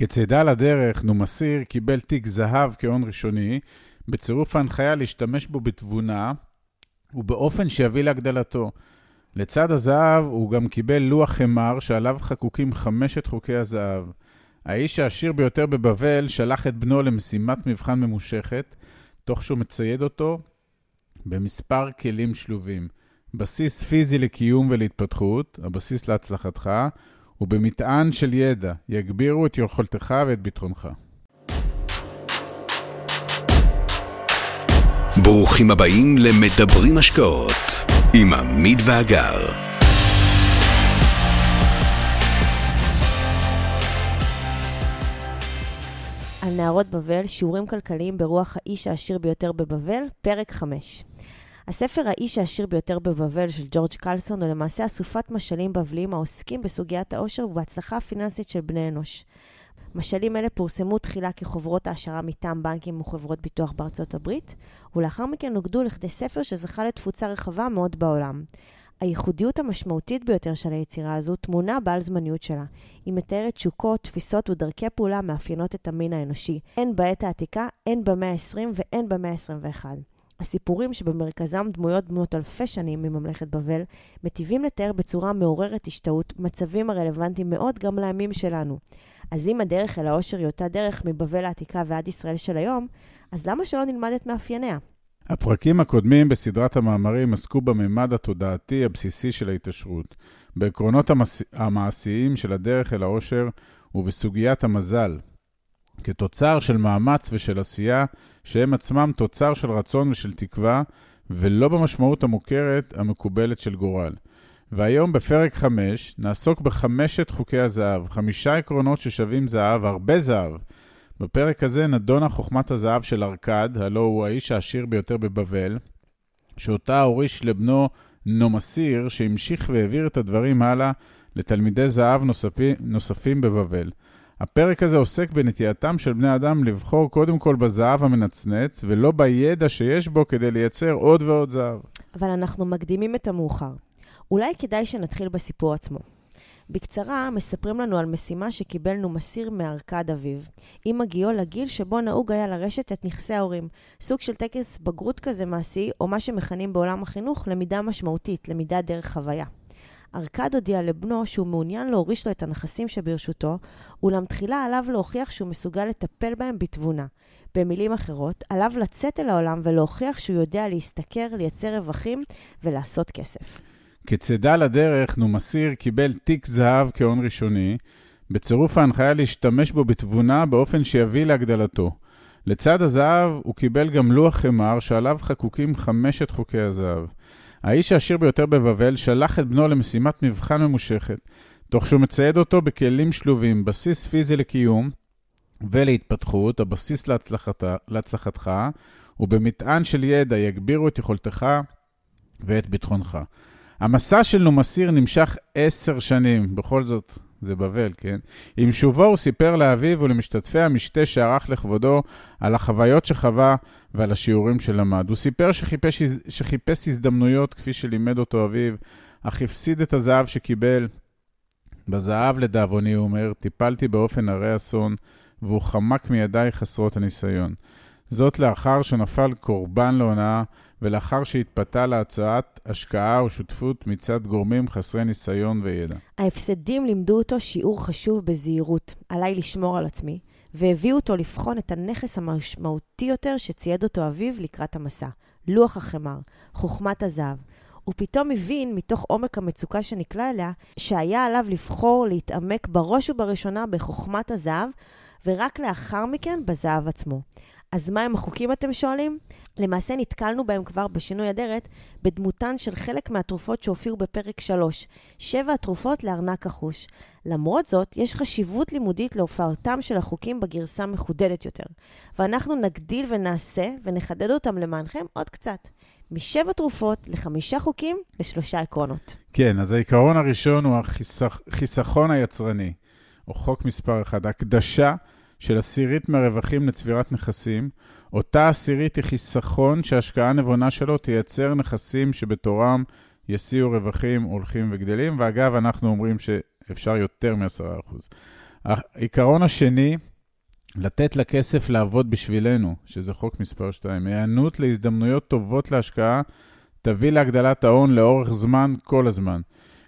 כצידה לדרך, נומסיר קיבל תיק זהב כהון ראשוני, בצירוף ההנחיה להשתמש בו בתבונה ובאופן שיביא להגדלתו. לצד הזהב הוא גם קיבל לוח חמר שעליו חקוקים חמשת חוקי הזהב. האיש העשיר ביותר בבבל שלח את בנו למשימת מבחן ממושכת, תוך שהוא מצייד אותו במספר כלים שלובים. בסיס פיזי לקיום ולהתפתחות, הבסיס להצלחתך, ובמטען של ידע, יגבירו את יכולתך ואת ביטחונך. ברוכים הבאים למדברים השקעות עם עמית ואגר. על נערות בבל, שיעורים כלכליים ברוח האיש העשיר ביותר בבבל, פרק 5. הספר האיש העשיר ביותר בבבל של ג'ורג' קלסון הוא למעשה אסופת משלים בבליים העוסקים בסוגיית העושר ובהצלחה הפיננסית של בני אנוש. משלים אלה פורסמו תחילה כחוברות העשרה מטעם בנקים וחברות ביטוח בארצות הברית, ולאחר מכן נוגדו לכדי ספר שזכה לתפוצה רחבה מאוד בעולם. הייחודיות המשמעותית ביותר של היצירה הזו טמונה בעל זמניות שלה. היא מתארת תשוקות, תפיסות ודרכי פעולה המאפיינות את המין האנושי, הן בעת העתיקה, הן במאה ה-20 והן במאה ה-21. הסיפורים שבמרכזם דמויות בנות אלפי שנים מממלכת בבל, מטיבים לתאר בצורה מעוררת השתאות מצבים הרלוונטיים מאוד גם לימים שלנו. אז אם הדרך אל העושר היא אותה דרך מבבל העתיקה ועד ישראל של היום, אז למה שלא נלמד את מאפייניה? הפרקים הקודמים בסדרת המאמרים עסקו בממד התודעתי הבסיסי של ההתעשרות, בעקרונות המס... המעשיים של הדרך אל העושר ובסוגיית המזל, כתוצר של מאמץ ושל עשייה, שהם עצמם תוצר של רצון ושל תקווה, ולא במשמעות המוכרת המקובלת של גורל. והיום בפרק 5 נעסוק בחמשת חוקי הזהב, חמישה עקרונות ששווים זהב, הרבה זהב. בפרק הזה נדונה חוכמת הזהב של ארכד, הלא הוא האיש העשיר ביותר בבבל, שאותה הוריש לבנו נומסיר, שהמשיך והעביר את הדברים הלאה לתלמידי זהב נוספים, נוספים בבבל. הפרק הזה עוסק בנטייתם של בני אדם לבחור קודם כל בזהב המנצנץ, ולא בידע שיש בו כדי לייצר עוד ועוד זהב. אבל אנחנו מקדימים את המאוחר. אולי כדאי שנתחיל בסיפור עצמו. בקצרה, מספרים לנו על משימה שקיבלנו מסיר מארכד אביו, עם הגיעו לגיל שבו נהוג היה לרשת את נכסי ההורים, סוג של טקס בגרות כזה מעשי, או מה שמכנים בעולם החינוך למידה משמעותית, למידה דרך חוויה. ארכד הודיע לבנו שהוא מעוניין להוריש לו את הנכסים שברשותו, אולם תחילה עליו להוכיח שהוא מסוגל לטפל בהם בתבונה. במילים אחרות, עליו לצאת אל העולם ולהוכיח שהוא יודע להשתכר, לייצר רווחים ולעשות כסף. כצידה לדרך, נומסיר קיבל תיק זהב כהון ראשוני, בצירוף ההנחיה להשתמש בו בתבונה באופן שיביא להגדלתו. לצד הזהב הוא קיבל גם לוח חמר שעליו חקוקים חמשת חוקי הזהב. האיש העשיר ביותר בבבל שלח את בנו למשימת מבחן ממושכת, תוך שהוא מצייד אותו בכלים שלובים, בסיס פיזי לקיום ולהתפתחות, הבסיס להצלחת, להצלחתך, ובמטען של ידע יגבירו את יכולתך ואת ביטחונך. המסע של נומסיר נמשך עשר שנים, בכל זאת, זה בבל, כן? עם שובו הוא סיפר לאביו ולמשתתפי המשתה שערך לכבודו על החוויות שחווה ועל השיעורים שלמד. הוא סיפר שחיפש, שחיפש הזדמנויות כפי שלימד אותו אביו, אך הפסיד את הזהב שקיבל. בזהב לדאבוני, הוא אומר, טיפלתי באופן הרי אסון, והוא חמק מידיי חסרות הניסיון. זאת לאחר שנפל קורבן להונאה ולאחר שהתפתה להצעת השקעה או שותפות מצד גורמים חסרי ניסיון וידע. ההפסדים לימדו אותו שיעור חשוב בזהירות, עליי לשמור על עצמי, והביאו אותו לבחון את הנכס המשמעותי יותר שצייד אותו אביו לקראת המסע, לוח החמר, חוכמת הזהב. הוא פתאום הבין, מתוך עומק המצוקה שנקלע אליה, שהיה עליו לבחור להתעמק בראש ובראשונה בחוכמת הזהב, ורק לאחר מכן בזהב עצמו. אז מה הם החוקים, אתם שואלים? למעשה נתקלנו בהם כבר בשינוי אדרת בדמותן של חלק מהתרופות שהופיעו בפרק 3, שבע התרופות לארנק החוש. למרות זאת, יש חשיבות לימודית להופעתם של החוקים בגרסה מחודדת יותר, ואנחנו נגדיל ונעשה ונחדד אותם למענכם עוד קצת. משבע תרופות לחמישה חוקים לשלושה עקרונות. כן, אז העיקרון הראשון הוא החיסכון היצרני, או חוק מספר אחד, הקדשה של עשירית מהרווחים לצבירת נכסים. אותה עשירית היא חיסכון שהשקעה נבונה שלו תייצר נכסים שבתורם יסיעו רווחים הולכים וגדלים, ואגב, אנחנו אומרים שאפשר יותר מ-10%. העיקרון השני, לתת לכסף לעבוד בשבילנו, שזה חוק מספר 2. היענות להזדמנויות טובות להשקעה תביא להגדלת ההון לאורך זמן, כל הזמן.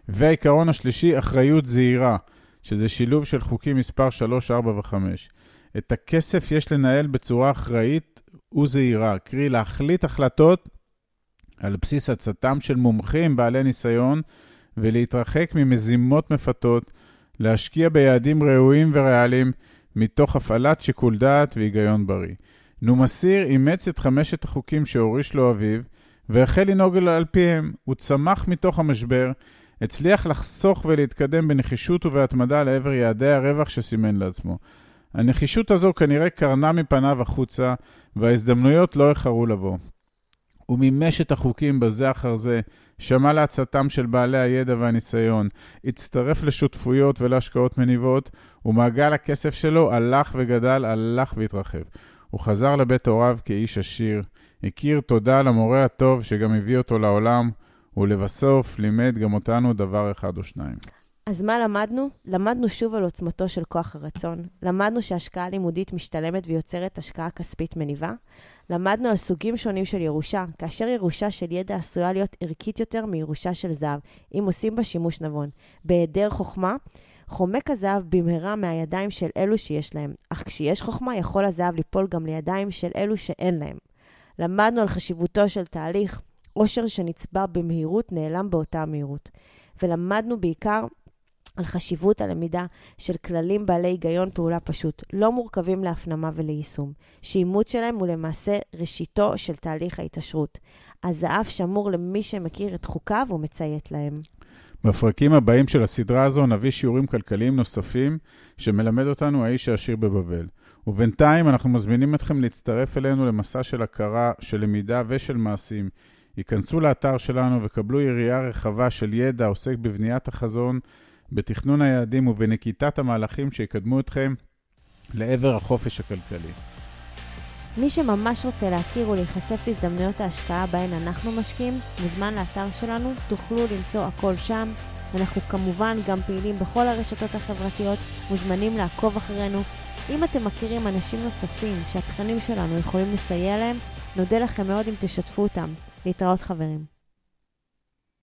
והעיקרון השלישי, אחריות זהירה, שזה שילוב של חוקים מספר 3, 4 ו-5. את הכסף יש לנהל בצורה אחראית וזהירה, קרי להחליט החלטות על בסיס עצתם של מומחים בעלי ניסיון ולהתרחק ממזימות מפתות, להשקיע ביעדים ראויים וריאליים מתוך הפעלת שיקול דעת והיגיון בריא. נומסיר אימץ את חמשת החוקים שהוריש לו אביו, והחל לנהוג על פיהם. הוא צמח מתוך המשבר, הצליח לחסוך ולהתקדם בנחישות ובהתמדה לעבר יעדי הרווח שסימן לעצמו. הנחישות הזו כנראה קרנה מפניו החוצה, וההזדמנויות לא איחרו לבוא. הוא מימש את החוקים בזה אחר זה, שמע לעצתם של בעלי הידע והניסיון, הצטרף לשותפויות ולהשקעות מניבות, ומעגל הכסף שלו הלך וגדל, הלך והתרחב. הוא חזר לבית הוריו כאיש עשיר, הכיר תודה למורה הטוב שגם הביא אותו לעולם, ולבסוף לימד גם אותנו דבר אחד או שניים. אז מה למדנו? למדנו שוב על עוצמתו של כוח הרצון. למדנו שהשקעה לימודית משתלמת ויוצרת השקעה כספית מניבה. למדנו על סוגים שונים של ירושה, כאשר ירושה של ידע עשויה להיות ערכית יותר מירושה של זהב, אם עושים בה שימוש נבון. בהיעדר חוכמה, חומק הזהב במהרה מהידיים של אלו שיש להם, אך כשיש חוכמה יכול הזהב ליפול גם לידיים של אלו שאין להם. למדנו על חשיבותו של תהליך, עושר שנצבר במהירות נעלם באותה מהירות. ולמדנו בעיקר על חשיבות הלמידה של כללים בעלי היגיון פעולה פשוט, לא מורכבים להפנמה וליישום, שאימוץ שלהם הוא למעשה ראשיתו של תהליך ההתעשרות. הזהב שמור למי שמכיר את חוקיו ומציית להם. בפרקים הבאים של הסדרה הזו נביא שיעורים כלכליים נוספים שמלמד אותנו האיש העשיר בבבל. ובינתיים אנחנו מזמינים אתכם להצטרף אלינו למסע של הכרה, של למידה ושל מעשים. היכנסו לאתר שלנו וקבלו יריעה רחבה של ידע העוסק בבניית החזון בתכנון היעדים ובנקיטת המהלכים שיקדמו אתכם לעבר החופש הכלכלי. מי שממש רוצה להכיר ולהיחשף להזדמנויות ההשקעה בהן אנחנו משקיעים, מוזמן לאתר שלנו, תוכלו למצוא הכל שם. אנחנו כמובן גם פעילים בכל הרשתות החברתיות, מוזמנים לעקוב אחרינו. אם אתם מכירים אנשים נוספים שהתכנים שלנו יכולים לסייע להם, נודה לכם מאוד אם תשתפו אותם. להתראות חברים.